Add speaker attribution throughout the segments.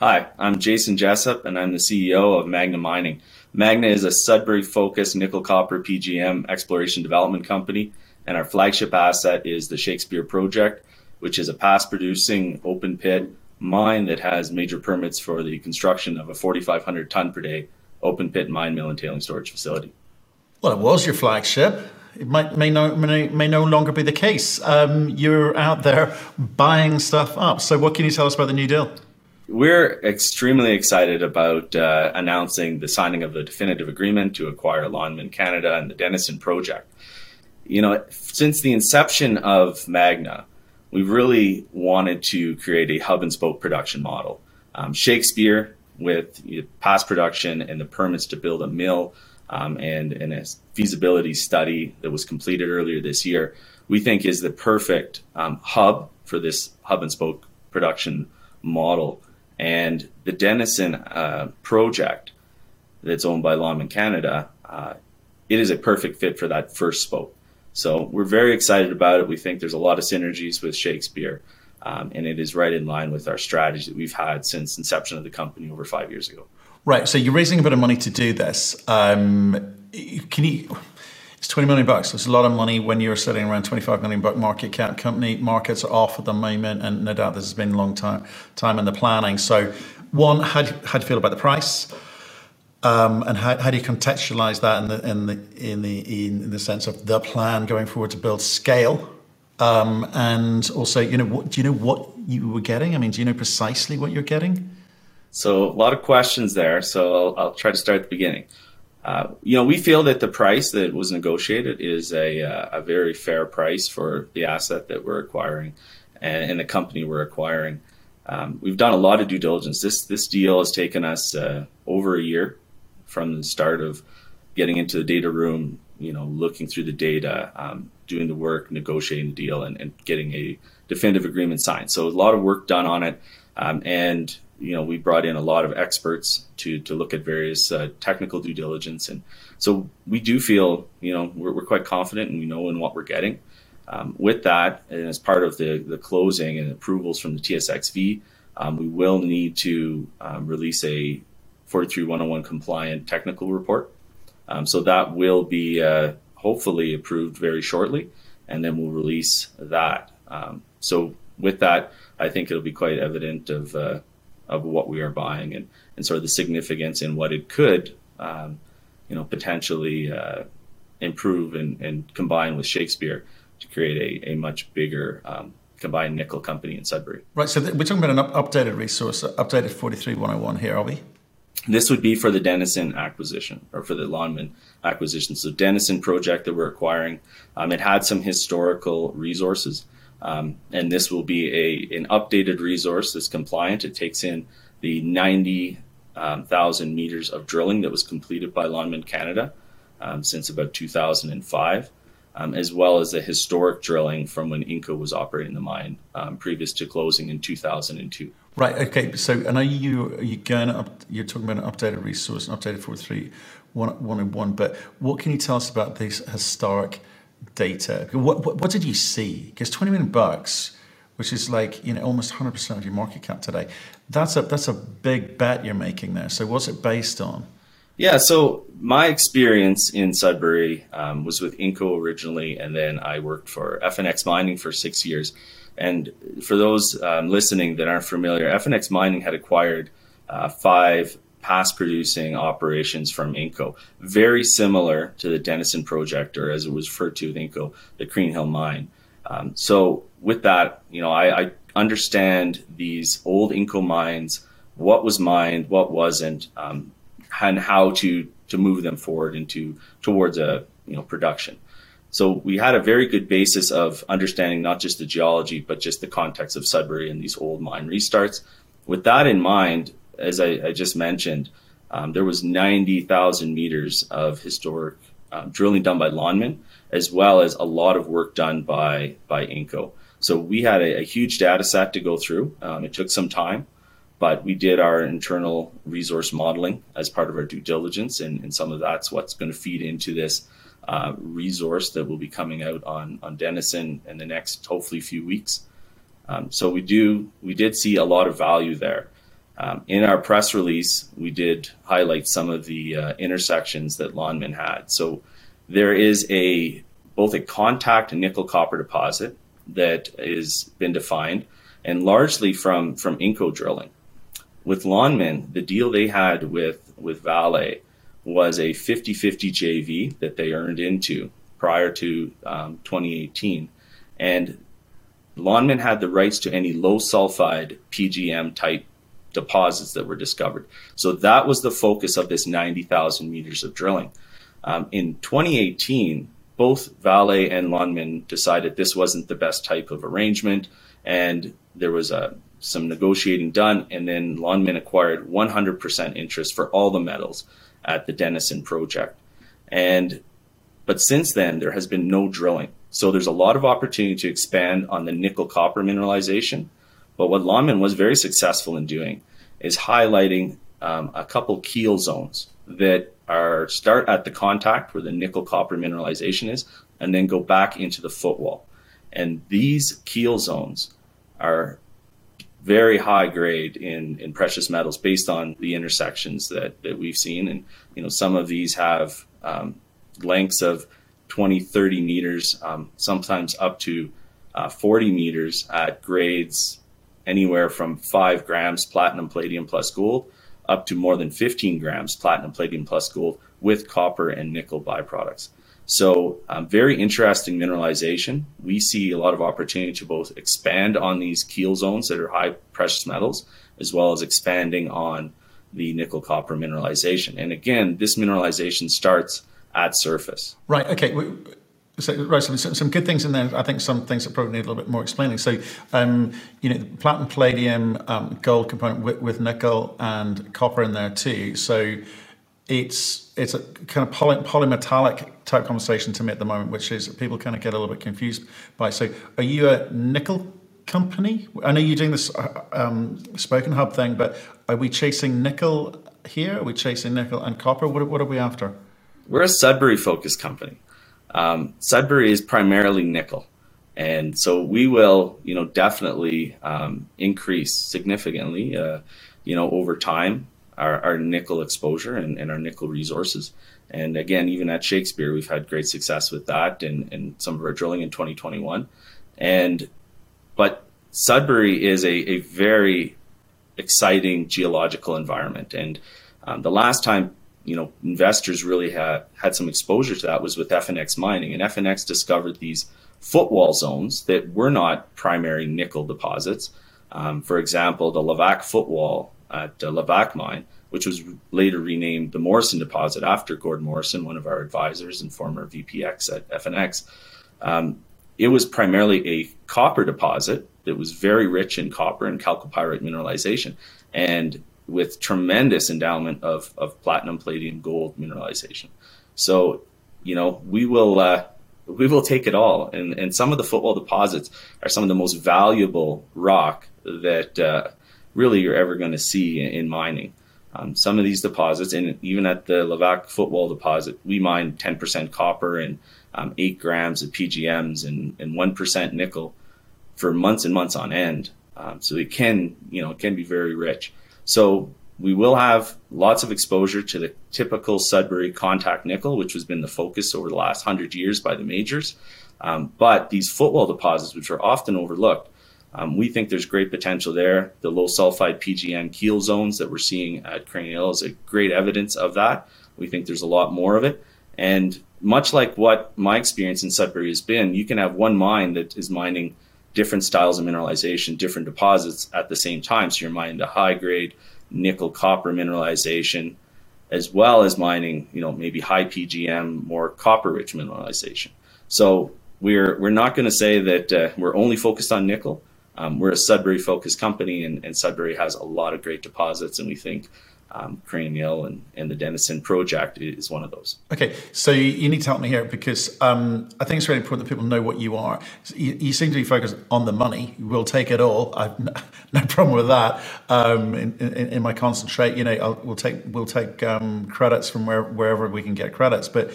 Speaker 1: Hi, I'm Jason Jessup, and I'm the CEO of Magna Mining. Magna is a Sudbury focused nickel copper PGM exploration development company, and our flagship asset is the Shakespeare Project, which is a past producing open pit mine that has major permits for the construction of a 4,500 ton per day open pit mine mill and tailing storage facility.
Speaker 2: Well, it was your flagship. It might may no may, may no longer be the case. Um, you're out there buying stuff up. So, what can you tell us about the new deal?
Speaker 1: We're extremely excited about uh, announcing the signing of the definitive agreement to acquire Lonmin Canada and the Denison project. You know, since the inception of Magna, we've really wanted to create a hub and spoke production model. Um, Shakespeare, with past production and the permits to build a mill um, and, and a feasibility study that was completed earlier this year, we think is the perfect um, hub for this hub and spoke production model. And the Denison uh, project that's owned by Lonmin Canada, uh, it is a perfect fit for that first spoke. So we're very excited about it. We think there's a lot of synergies with Shakespeare, um, and it is right in line with our strategy that we've had since inception of the company over five years ago.
Speaker 2: Right. So you're raising a bit of money to do this. Um, can you? It's 20 million bucks. It's a lot of money when you're sitting around 25 million buck market cap company. Markets are off at the moment, and no doubt this has been a long time time in the planning. So, one, how do, how do you feel about the price? Um, and how, how do you contextualize that in the in the in the in the sense of the plan going forward to build scale? Um, and also, you know, what, do you know what you were getting? I mean, do you know precisely what you're getting?
Speaker 1: So a lot of questions there. So I'll, I'll try to start at the beginning. Uh, you know, we feel that the price that was negotiated is a, uh, a very fair price for the asset that we're acquiring and, and the company we're acquiring. Um, we've done a lot of due diligence. This this deal has taken us uh, over a year from the start of getting into the data room, you know, looking through the data, um, doing the work, negotiating the deal, and, and, getting a definitive agreement signed. So a lot of work done on it, um, and you know, we brought in a lot of experts to to look at various uh, technical due diligence, and so we do feel, you know, we're, we're quite confident and we know in what we're getting. Um, with that, and as part of the the closing and approvals from the TSXV, um, we will need to um, release a 43101 compliant technical report. Um, so that will be uh, hopefully approved very shortly, and then we'll release that. Um, so with that, I think it'll be quite evident of uh, of what we are buying and, and sort of the significance in what it could, um, you know, potentially uh, improve and, and combine with Shakespeare to create a, a much bigger um, combined nickel company in Sudbury.
Speaker 2: Right. So th- we're talking about an up- updated resource, updated 43101 here, are we?
Speaker 1: This would be for the Denison acquisition or for the Lonmin acquisition. So Denison project that we're acquiring, um, it had some historical resources, um, and this will be a an updated resource that's compliant. It takes in the 90,000 um, meters of drilling that was completed by Lonmin Canada um, since about 2005. Um, as well as the historic drilling from when Inco was operating the mine um, previous to closing in 2002.
Speaker 2: Right. Okay. So, and are you are you going up? You're talking about an updated resource, an updated four three one one and one. But what can you tell us about this historic data? What what, what did you see? Because twenty million bucks, which is like you know almost hundred percent of your market cap today, that's a that's a big bet you're making there. So, what's it based on?
Speaker 1: Yeah, so my experience in Sudbury um, was with Inco originally, and then I worked for FNX Mining for six years. And for those um, listening that aren't familiar, FNX Mining had acquired uh, five past producing operations from Inco, very similar to the Denison project, or as it was referred to with Inco, the Crean Hill mine. Um, so with that, you know, I, I, understand these old Inco mines, what was mined, what wasn't, um, and how to to move them forward into towards a you know production. So we had a very good basis of understanding not just the geology, but just the context of Sudbury and these old mine restarts. With that in mind, as I, I just mentioned, um, there was 90,000 meters of historic um, drilling done by Lonmin, as well as a lot of work done by by Inco. So we had a, a huge data set to go through. Um, it took some time, but we did our internal resource modeling as part of our due diligence, and, and some of that's what's going to feed into this uh, resource that will be coming out on on Denison in the next hopefully few weeks. Um, so we do we did see a lot of value there. Um, in our press release, we did highlight some of the uh, intersections that Lonmin had. So there is a both a contact nickel copper deposit that has been defined, and largely from from Inco drilling. With Lonmin, the deal they had with with Vale was a 50-50 JV that they earned into prior to um, 2018, and Lonmin had the rights to any low sulfide PGM type deposits that were discovered. So that was the focus of this 90,000 meters of drilling. Um, in 2018, both Vale and Lonmin decided this wasn't the best type of arrangement, and there was a, uh, some negotiating done, and then Lonmin acquired 100% interest for all the metals at the Denison project. And but since then, there has been no drilling. So there's a lot of opportunity to expand on the nickel copper mineralization. But what Lonmin was very successful in doing is highlighting um, a couple keel zones that are start at the contact where the nickel copper mineralization is, and then go back into the footwall. And these keel zones are very high grade in, in precious metals based on the intersections that, that we've seen. And, you know, some of these have um, lengths of 20, 30 meters, um, sometimes up to uh, 40 meters at grades anywhere from 5 grams platinum, palladium plus gold up to more than 15 grams platinum, palladium plus gold with copper and nickel byproducts. So, um, very interesting mineralization. We see a lot of opportunity to both expand on these keel zones that are high precious metals, as well as expanding on the nickel copper mineralization. And again, this mineralization starts at surface.
Speaker 2: Right. Okay. So, right, some, some good things in there. I think some things that probably need a little bit more explaining. So, um, you know, platinum, palladium, um, gold component with, with, nickel and copper in there too. So, it's it's a kind of poly, polymetallic type conversation to me at the moment, which is people kind of get a little bit confused by. So, are you a nickel company? I know you're doing this uh, um, Spoken Hub thing, but are we chasing nickel here? Are we chasing nickel and copper? What, what are we after?
Speaker 1: We're a Sudbury focused company. Um, Sudbury is primarily nickel. And so we will, you know, definitely um, increase significantly, uh, you know, over time our, our nickel exposure and, and, our nickel resources. And again, even at Shakespeare, we've had great success with that and, and some of our drilling in 2021. And but Sudbury is a, a very exciting geological environment. And um, the last time you know investors really had had some exposure to that was with FNX mining, and FNX discovered these footwall zones that were not primary nickel deposits. Um, for example, the Levack footwall at uh, Levack mine, which was later renamed the Morrison deposit after Gordon Morrison, one of our advisors and former VPX at FNX. Um, it was primarily a copper deposit that was very rich in copper and chalcopyrite mineralization. And with tremendous endowment of, of platinum, palladium, gold mineralization. So, you know, we will uh, we will take it all. And and some of the footwall deposits are some of the most valuable rock that uh, really you're ever going to see in, in mining. Um, some of these deposits, and even at the Levack footwall deposit, we mine 10% copper and um, eight grams of PGMs and, and 1% nickel for months and months on end. Um, so it can, you know, it can be very rich. So we will have lots of exposure to the typical Sudbury contact nickel, which has been the focus over the last hundred years by the majors. Um, but these footwall deposits, which are often overlooked, um, we think there's great potential there. The low sulfide PGM keel zones that we're seeing at Crean Hill is a great evidence of that. We think there's a lot more of it. And much like what my experience in Sudbury has been, you can have one mine that is mining different styles of mineralization, different deposits at the same time. So you're mining the high grade nickel copper mineralization, as well as mining, you know, maybe high PGM, more copper rich mineralization. So we're we're not going to say that uh, we're only focused on nickel. Um, we're a Sudbury focused company, and, and Sudbury has a lot of great deposits, and we think um, Crean Hill and, and the Denison project is one of those.
Speaker 2: Okay, so you need to help me here because um, I think it's really important that people know what you are. You, you, seem to be focused on the money. We'll take it all. I've no, no problem with that. Um, in, in, in, my concentrate, you know, I'll, we'll take we'll take um, credits from where, wherever we can get credits, but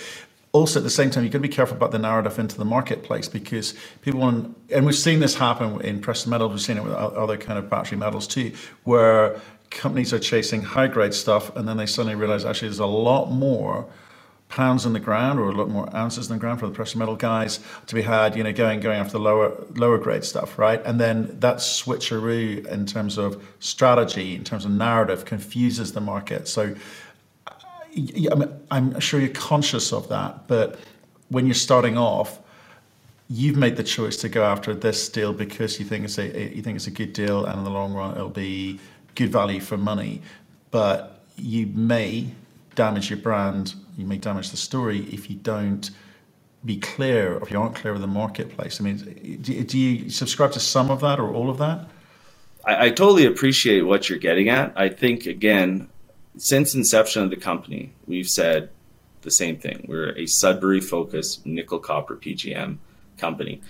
Speaker 2: also at the same time, you've got to be careful about the narrative into the marketplace because people want, and we've seen this happen in precious metals, we've seen it with other kind of battery metals too, where companies are chasing high grade stuff, and then they suddenly realize actually there's a lot more pounds in the ground or a lot more ounces in the ground for the precious metal guys to be had, you know, going going after the lower lower grade stuff, right? And then that switcheroo in terms of strategy, in terms of narrative, confuses the market. So I'm sure you're conscious of that, but when you're starting off, you've made the choice to go after this deal because you think it's a you think it's a good deal, and in the long run, it'll be good value for money. But you may damage your brand, you may damage the story if you don't be clear, or if you aren't clear with the marketplace. I mean, do, you subscribe to some of that or all of that?
Speaker 1: I, I totally appreciate what you're getting at. I think again, since inception of the company, we've said the same thing. We're a Sudbury focused nickel copper PGM company.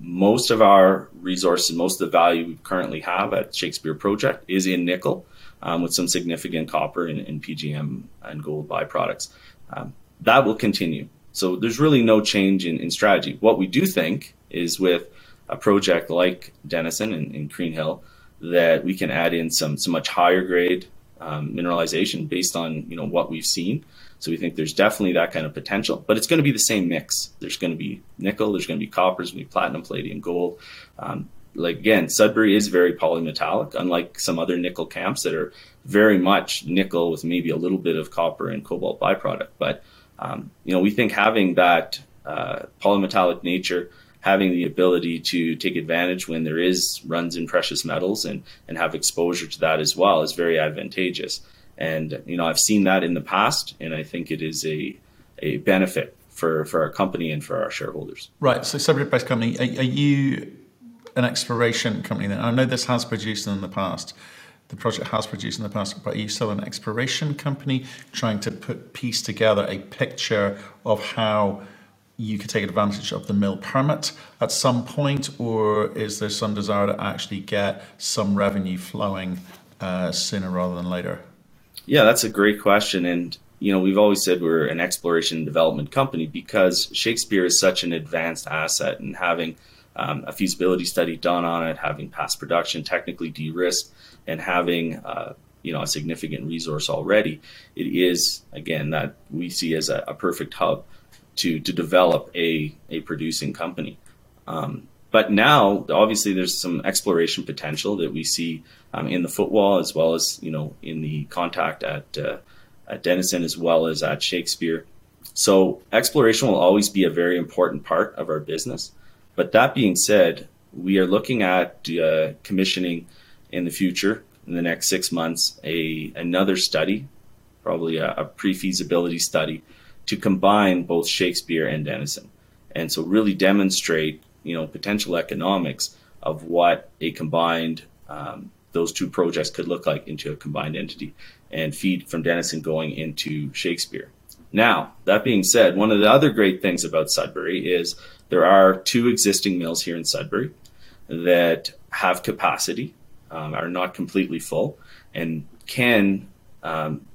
Speaker 1: Most of our resources, most of the value we currently have at Shakespeare Project is in nickel, um, with some significant copper and, and, PGM and gold byproducts. Um, that will continue. So there's really no change in, in, strategy. What we do think is with a project like Denison and, and Hill, that we can add in some some much higher grade um, mineralization based on you know what we've seen. So we think there's definitely that kind of potential, but it's going to be the same mix. There's going to be nickel, there's going to be copper, there's going to be platinum, palladium, gold. Um, like again, Sudbury is very polymetallic, unlike some other nickel camps that are very much nickel with maybe a little bit of copper and cobalt byproduct. But um, you know, we think having that uh, polymetallic nature having the ability to take advantage when there is runs in precious metals and, and have exposure to that as well is very advantageous. And, you know, I've seen that in the past, and I think it is a, a benefit for, for our company and for our shareholders.
Speaker 2: Right. So, Sudbury based company, are, are you an exploration company then? I know this has produced in the past the project has produced in the past, but are you still an exploration company trying to put piece together a picture of how you could take advantage of the mill permit at some point, or is there some desire to actually get some revenue flowing uh, sooner rather than later?
Speaker 1: Yeah, that's a great question. And, you know, we've always said we're an exploration and development company because Shakespeare is such an advanced asset and having um, a feasibility study done on it, having past production technically de risked, and having uh, you know a significant resource already, it is again that we see as a, a perfect hub to to develop a a producing company. Um, but now, obviously, there's some exploration potential that we see um, in the footwall as well as you know in the contact at uh, at Denison as well as at Shakespeare. So exploration will always be a very important part of our business. But that being said, we are looking at uh, commissioning in the future in the next six months a another study, probably a, a pre-feasibility study to combine both Shakespeare and Denison, and so really demonstrate you know potential economics of what a combined um, those two projects could look like into a combined entity and feed from Denison going into Shakespeare. Now, that being said, one of the other great things about Sudbury is there are two existing mills here in Sudbury that have capacity, um, are not completely full, and can um,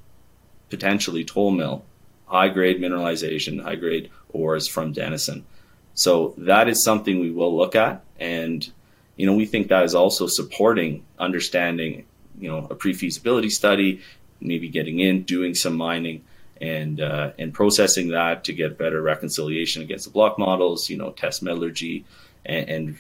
Speaker 1: potentially toll mill high grade mineralization, high grade ores from Denison. So that is something we will look at. And, you know, we think that is also supporting understanding, you know, a pre feasibility study, maybe getting in, doing some mining. And uh, and processing that to get better reconciliation against the block models, you know, test metallurgy, and, and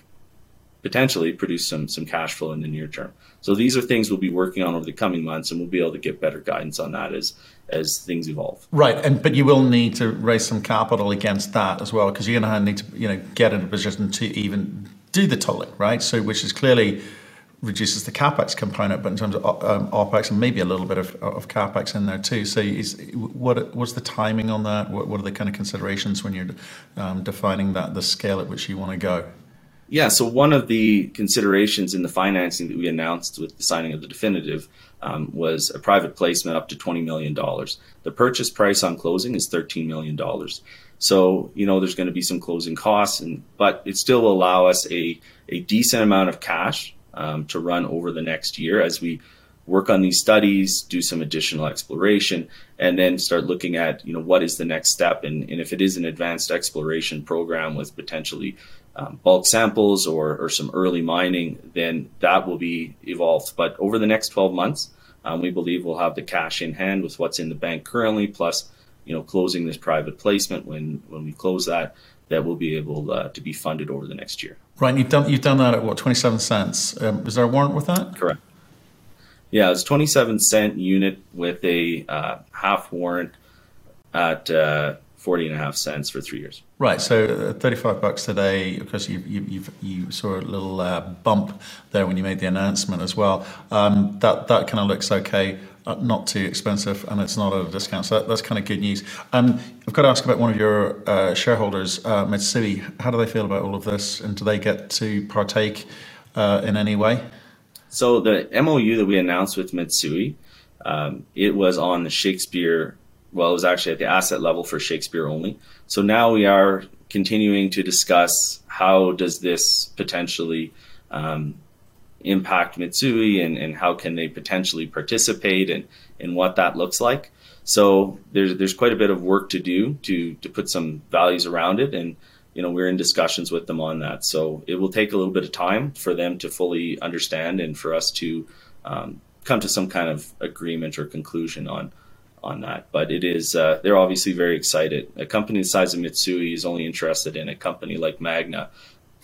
Speaker 1: potentially produce some some cash flow in the near term. So these are things we'll be working on over the coming months, and we'll be able to get better guidance on that as as things evolve.
Speaker 2: Right, and but you will need to raise some capital against that as well because you're going to need to you know get in a position to even do the tolling, right? So which is clearly reduces the capex component, but in terms of um, opex and maybe a little bit of, of capex in there too. So, is, what what's the timing on that? What, what are the kind of considerations when you're um, defining that the scale at which you want to go?
Speaker 1: Yeah, so one of the considerations in the financing that we announced with the signing of the definitive um, was a private placement up to $20 million. The purchase price on closing is $13 million. So, you know, there's going to be some closing costs, and but it still will allow us a, a decent amount of cash um, to run over the next year as we work on these studies, do some additional exploration, and then start looking at, you know, what is the next step. And, and if it is an advanced exploration program with potentially um, bulk samples or, or some early mining, then that will be evolved. But over the next 12 months, Um, we believe we'll have the cash in hand with what's in the bank currently, plus you know closing this private placement when when we close that that will be able uh, to be funded over the next year.
Speaker 2: Right, you've done you've done that at what twenty seven cents. Um, is there a warrant with that?
Speaker 1: Correct. Yeah, it's twenty seven cent unit with a uh, half warrant at uh, 40 and a half cents for three years.
Speaker 2: Right, so uh, 35 bucks today, because you, you, you, you saw a little uh, bump there when you made the announcement as well. Um, that, that kind of looks okay, uh, not too expensive, and it's not at a discount, so that, that's kind of good news. Um, I've got to ask about one of your uh, shareholders, uh, Mitsui. How do they feel about all of this, and do they get to partake uh, in any way?
Speaker 1: So the MOU that we announced with Mitsui, um, it was on the Shakespeare well, it was actually at the asset level for Shakespeare only. So now we are continuing to discuss how does this potentially um, impact Mitsui and, and how can they potentially participate and, and what that looks like. So there's there's quite a bit of work to do to to put some values around it, and you know we're in discussions with them on that. So it will take a little bit of time for them to fully understand and for us to um, come to some kind of agreement or conclusion on on that. But it is uh, they're obviously very excited. A company the size of Mitsui is only interested in a company like Magna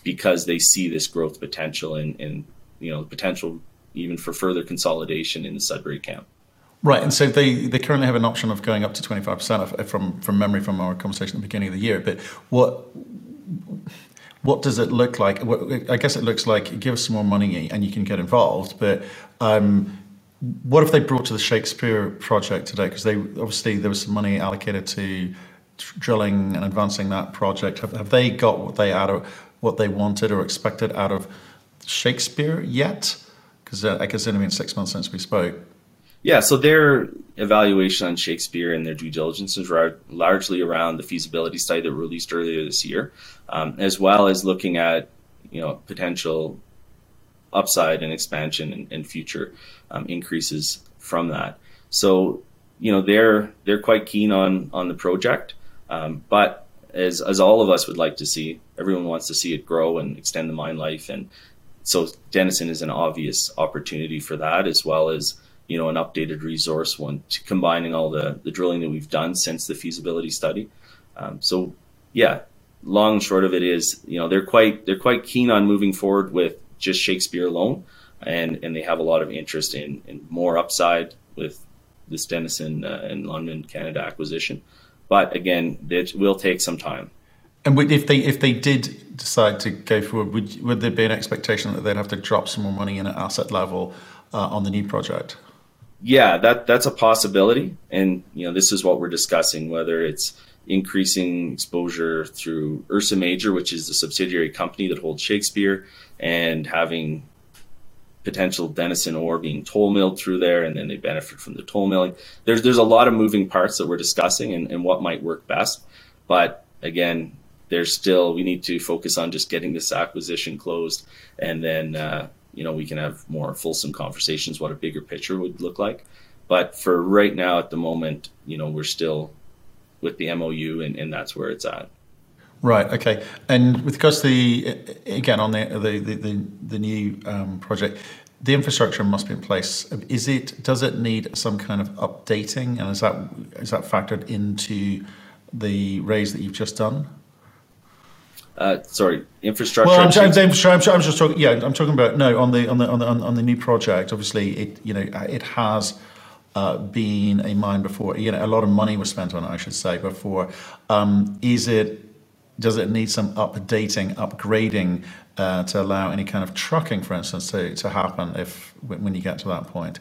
Speaker 1: because they see this growth potential and, you know potential even for further consolidation in the Sudbury camp.
Speaker 2: Right, and so they, they currently have an option of going up to twenty five percent from from memory from our conversation at the beginning of the year. But what what does it look like? I guess it looks like give us some more money and you can get involved. But um, what have they brought to the Shakespeare project today? Because they obviously there was some money allocated to drilling and advancing that project. Have, have they got what they out of what they wanted or expected out of Shakespeare yet? Because uh, I guess it's only been six months since we spoke.
Speaker 1: Yeah, so their evaluation on Shakespeare and their due diligence is largely around the feasibility study that released earlier this year, um, as well as looking at you know potential upside and expansion and, and future um, increases from that. So, you know, they're they're quite keen on on the project, um, but as as all of us would like to see, everyone wants to see it grow and extend the mine life, and so Denison is an obvious opportunity for that, as well as you know an updated resource one, combining all the the drilling that we've done since the feasibility study. Um, so, yeah, long short of it is, you know, they're quite they're quite keen on moving forward with just Shakespeare alone, and and they have a lot of interest in, in more upside with this Denison uh, and Lonmin Canada acquisition. But again, it will take some time.
Speaker 2: And if they if they did decide to go forward, would would there be an expectation that they'd have to drop some more money in at asset level uh, on the new project?
Speaker 1: Yeah, that that's a possibility, and you know this is what we're discussing whether it's increasing exposure through Ursa Major, which is the subsidiary company that holds Shakespeare, and having potential Denison ore being toll milled through there, and then they benefit from the toll milling. There's there's a lot of moving parts that we're discussing and, and what might work best. But again, there's still we need to focus on just getting this acquisition closed, and then uh, you know we can have more fulsome conversations what a bigger picture would look like. But for right now, at the moment, you know we're still with the MOU, and, and that's where it's at.
Speaker 2: Right. Okay. And with regards to the again on the the the, the new um, project, the infrastructure must be in place. Is it? Does it need some kind of updating? And is that is that factored into the raise that you've just done?
Speaker 1: Uh, sorry, infrastructure.
Speaker 2: Well, I'm, I'm, I'm, I'm, just talking. Yeah, I'm talking about no on the on the on the on the new project. Obviously, it you know it has uh, a mine before. You know, a lot of money was spent on it, I should say, before. Um, is it? Does it need some updating, upgrading uh, to allow any kind of trucking, for instance, to, to happen if when you get to that point?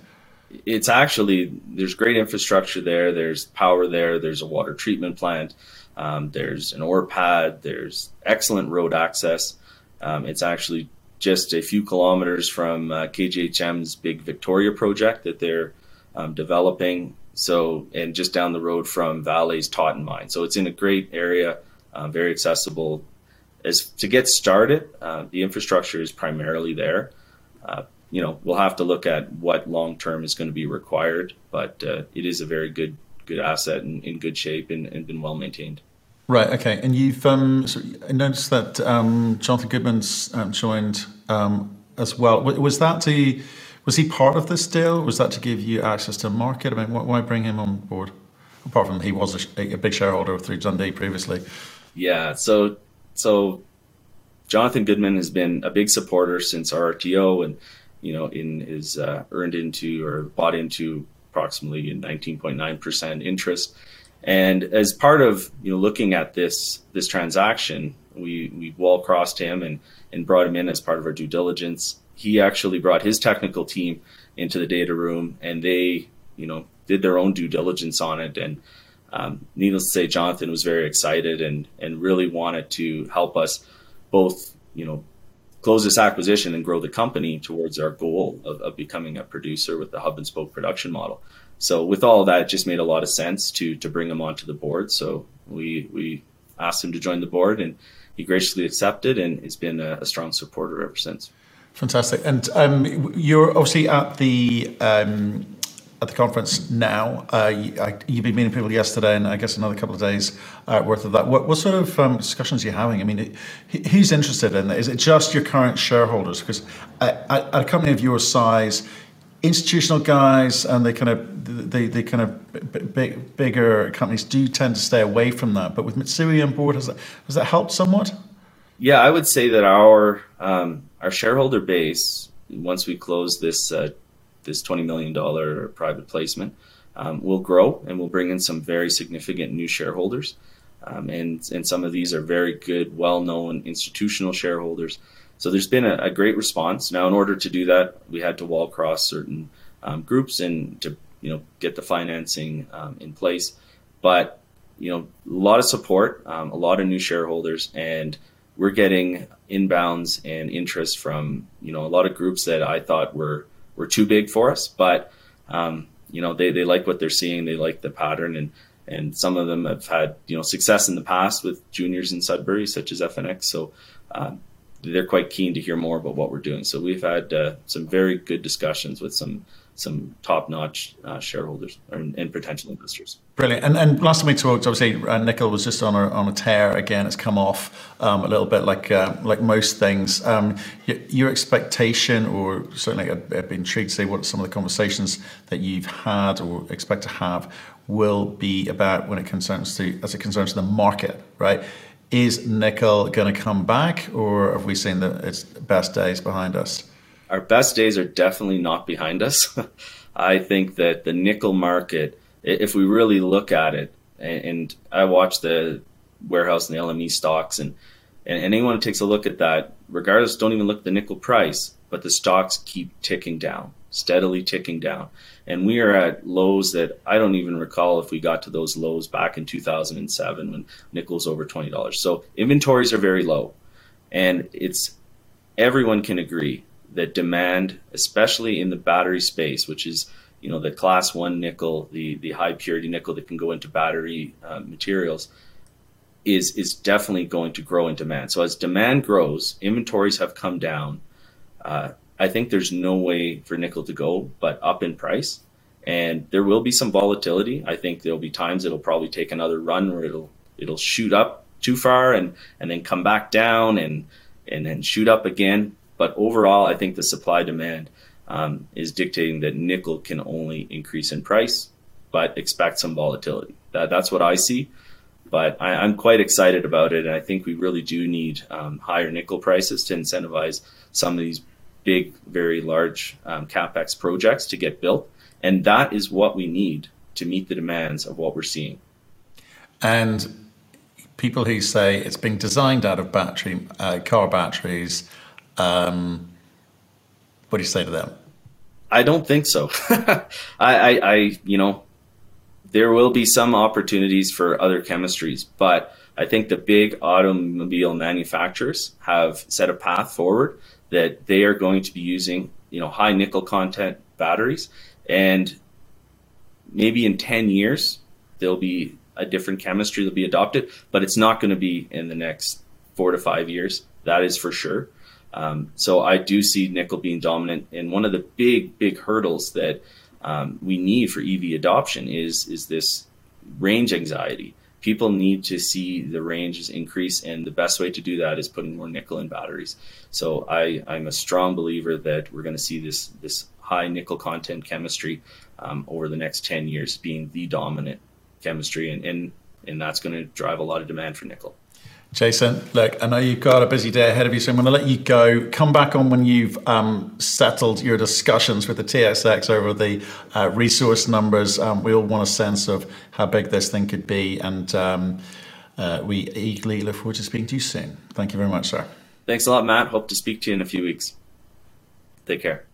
Speaker 1: It's actually there's great infrastructure there. There's power there. There's a water treatment plant. Um, there's an ore pad. There's excellent road access. Um, it's actually just a few kilometers from uh, KGHM's big Victoria project that they're um, developing. So, and just down the road from Vale's Totten mine. So it's in a great area, uh, very accessible. As to get started, uh, the infrastructure is primarily there. Uh, you know, we'll have to look at what long term is going to be required, but uh, it is a very good good asset and in good shape and, and been well maintained.
Speaker 2: Right. Okay. And you've um, so noticed that um, Jonathan Goodman's um, joined um, as well. Was that to Was he part of this deal? Was that to give you access to market? I mean, why bring him on board? Apart from he was a, a big shareholder through Dundee previously.
Speaker 1: Yeah. So so Jonathan Goodman has been a big supporter since RTO and you know, in his uh, earned into or bought into approximately 19.9% interest. And as part of you know looking at this this transaction, we we wall crossed him and and brought him in as part of our due diligence. He actually brought his technical team into the data room, and they you know did their own due diligence on it. And um, needless to say, Jonathan was very excited and and really wanted to help us both you know close this acquisition and grow the company towards our goal of, of becoming a producer with the hub and spoke production model. So with all that, it just made a lot of sense to to bring him onto the board. So we we asked him to join the board, and he graciously accepted, and has been a, a strong supporter ever since.
Speaker 2: Fantastic. And um, you're obviously at the um, at the conference now. Uh, you, have been meeting people yesterday, and I guess another couple of days uh, worth of that. What, what sort of um, discussions are you having? I mean, who's interested in that? Is it just your current shareholders? Because at, at a company of your size, institutional guys and they kind of they, they kind of big, bigger companies do tend to stay away from that. But with Mitsui on board, has that has that helped somewhat?
Speaker 1: Yeah, I would say that our um, our shareholder base, once we close this uh, this twenty million dollar private placement, um, will grow and we'll bring in some very significant new shareholders. Um, and and some of these are very good, well known institutional shareholders so there's been a, a, great response. Now, in order to do that, we had to wall cross certain um, groups and to you know get the financing um, in place. But you know, a lot of support, um, a lot of new shareholders, and we're getting inbounds and interest from you know a lot of groups that I thought were were too big for us, but um, you know they, they like what they're seeing, they like the pattern, and and some of them have had you know success in the past with juniors in Sudbury, such as FNX. So um, they're quite keen to hear more about what we're doing. So we've had uh, some very good discussions with some some top-notch uh, shareholders and, and, potential investors.
Speaker 2: Brilliant. And, and last time we talked, obviously, uh, nickel was just on a, on a tear again. It's come off um, a little bit, like uh, like most things. Um, your, your, expectation, or certainly I'd, I'd be intrigued to see what some of the conversations that you've had or expect to have will be about when it concerns to as it concerns to the market, right? Is nickel going to come back, or have we seen the its best days behind us?
Speaker 1: Our best days are definitely not behind us. I think that the nickel market, if we really look at it, and I watch the warehouse and the LME stocks, and, and anyone who takes a look at that, regardless, don't even look at the nickel price, but the stocks keep ticking down, steadily ticking down. And we are at lows that I don't even recall if we got to those lows back in 2007 when nickel was over $20. So inventories are very low. And it's everyone can agree that demand, especially in the battery space, which is you know the class one nickel, the the high purity nickel that can go into battery uh, materials, is is definitely going to grow in demand. So as demand grows, inventories have come down. Uh, I think there's no way for nickel to go but up in price. And there will be some volatility. I think there'll be times it'll probably take another run where it'll it'll shoot up too far and and then come back down and and then shoot up again. But overall, I think the supply demand um, is dictating that nickel can only increase in price, but expect some volatility. That, that's what I see. But I, am quite excited about it, and I think we really do need um, higher nickel prices to incentivize some of these big, very large um, capex projects to get built, and that is what we need to meet the demands of what we're seeing.
Speaker 2: And people who say it's being designed out of battery uh, car batteries, um, what do you say to them?
Speaker 1: I don't think so. I, I, I, you know, there will be some opportunities for other chemistries, but I think the big automobile manufacturers have set a path forward that they are going to be using, you know, high nickel content batteries, and maybe in 10 years there'll be a different chemistry that'll be adopted, but it's not going to be in the next four to five years. That is for sure. Um, so I do see nickel being dominant, and one of the big, big hurdles that um, we need for EV adoption is is this range anxiety people need to see the ranges increase, and the best way to do that is putting more nickel in batteries. So I, I'm a strong believer that we're going to see this this high nickel content chemistry um, over the next 10 years being the dominant chemistry, and, and, and that's going to drive a lot of demand for nickel.
Speaker 2: Jason, look, I know you've got a busy day ahead of you, so I'm going to let you go. Come back on when you've um, settled your discussions with the TSX over the uh, resource numbers. Um, we all want a sense of how big this thing could be, and um, uh, we eagerly look forward to speaking to you soon. Thank you very much, sir.
Speaker 1: Thanks a lot, Matt. Hope to speak to you in a few weeks. Take care.